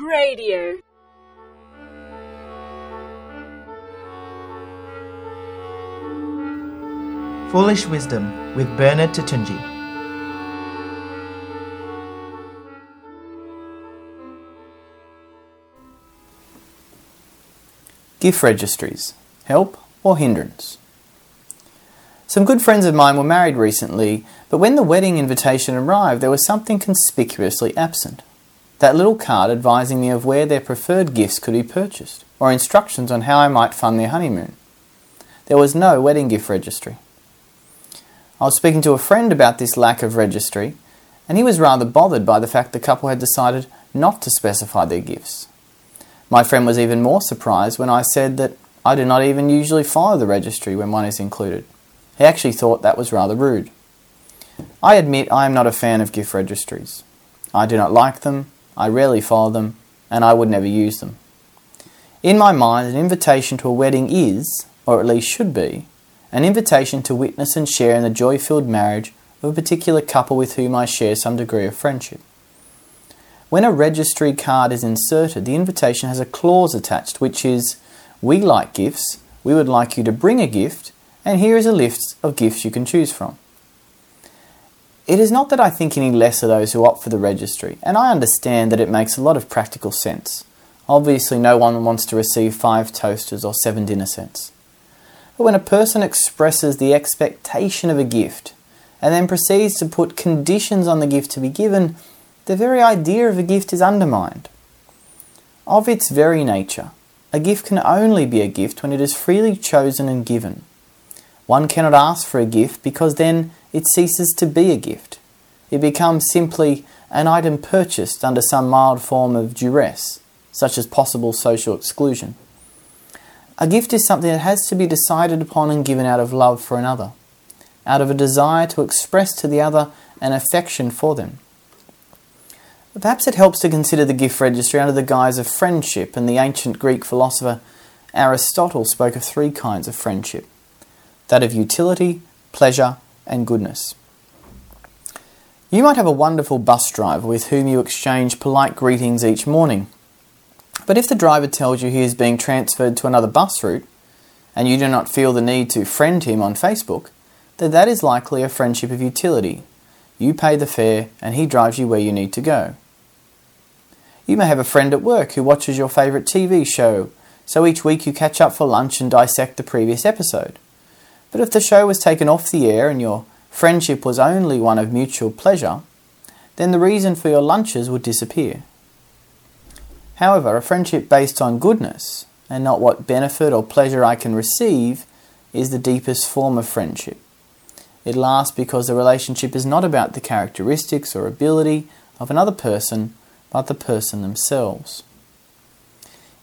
Radio. Foolish Wisdom with Bernard Toutounji. Gift registries help or hindrance? Some good friends of mine were married recently, but when the wedding invitation arrived, there was something conspicuously absent. That little card advising me of where their preferred gifts could be purchased, or instructions on how I might fund their honeymoon. There was no wedding gift registry. I was speaking to a friend about this lack of registry, and he was rather bothered by the fact the couple had decided not to specify their gifts. My friend was even more surprised when I said that I do not even usually follow the registry when one is included. He actually thought that was rather rude. I admit I am not a fan of gift registries. I do not like them, I rarely follow them, and I would never use them. In my mind, an invitation to a wedding is, or at least should be, an invitation to witness and share in the joy filled marriage of a particular couple with whom I share some degree of friendship. When a registry card is inserted, the invitation has a clause attached which is We like gifts, we would like you to bring a gift, and here is a list of gifts you can choose from. It is not that I think any less of those who opt for the registry, and I understand that it makes a lot of practical sense. Obviously, no one wants to receive five toasters or seven dinner sets. But when a person expresses the expectation of a gift and then proceeds to put conditions on the gift to be given, the very idea of a gift is undermined. Of its very nature, a gift can only be a gift when it is freely chosen and given. One cannot ask for a gift because then it ceases to be a gift. It becomes simply an item purchased under some mild form of duress, such as possible social exclusion. A gift is something that has to be decided upon and given out of love for another, out of a desire to express to the other an affection for them. Perhaps it helps to consider the gift registry under the guise of friendship, and the ancient Greek philosopher Aristotle spoke of three kinds of friendship that of utility, pleasure, and goodness. You might have a wonderful bus driver with whom you exchange polite greetings each morning. But if the driver tells you he is being transferred to another bus route, and you do not feel the need to friend him on Facebook, then that is likely a friendship of utility. You pay the fare, and he drives you where you need to go. You may have a friend at work who watches your favourite TV show, so each week you catch up for lunch and dissect the previous episode. But if the show was taken off the air and your friendship was only one of mutual pleasure, then the reason for your lunches would disappear. However, a friendship based on goodness and not what benefit or pleasure I can receive is the deepest form of friendship. It lasts because the relationship is not about the characteristics or ability of another person, but the person themselves.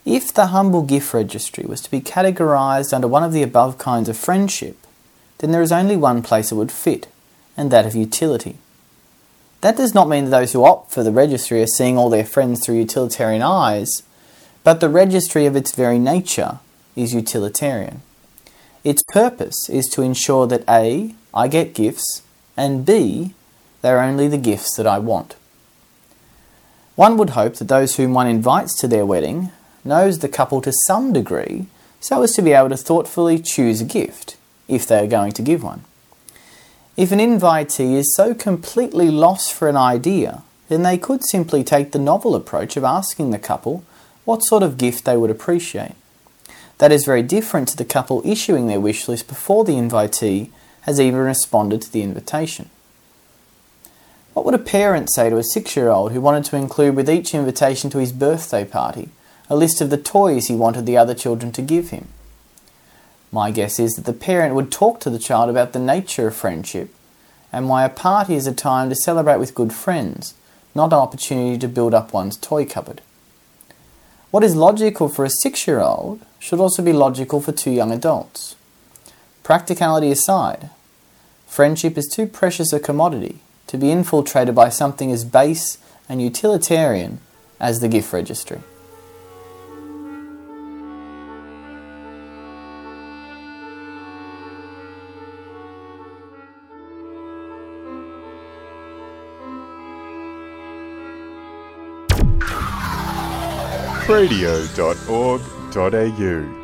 If the humble gift registry was to be categorized under one of the above kinds of friendship, then there is only one place it would fit, and that of utility. That does not mean that those who opt for the registry are seeing all their friends through utilitarian eyes, but the registry of its very nature is utilitarian. Its purpose is to ensure that A, I get gifts, and B, they're only the gifts that I want. One would hope that those whom one invites to their wedding knows the couple to some degree so as to be able to thoughtfully choose a gift, if they are going to give one. If an invitee is so completely lost for an idea, then they could simply take the novel approach of asking the couple what sort of gift they would appreciate. That is very different to the couple issuing their wish list before the invitee has even responded to the invitation. What would a parent say to a six year old who wanted to include with each invitation to his birthday party a list of the toys he wanted the other children to give him? My guess is that the parent would talk to the child about the nature of friendship and why a party is a time to celebrate with good friends, not an opportunity to build up one's toy cupboard. What is logical for a six year old should also be logical for two young adults. Practicality aside, friendship is too precious a commodity to be infiltrated by something as base and utilitarian as the gift registry. publicradio.org.au.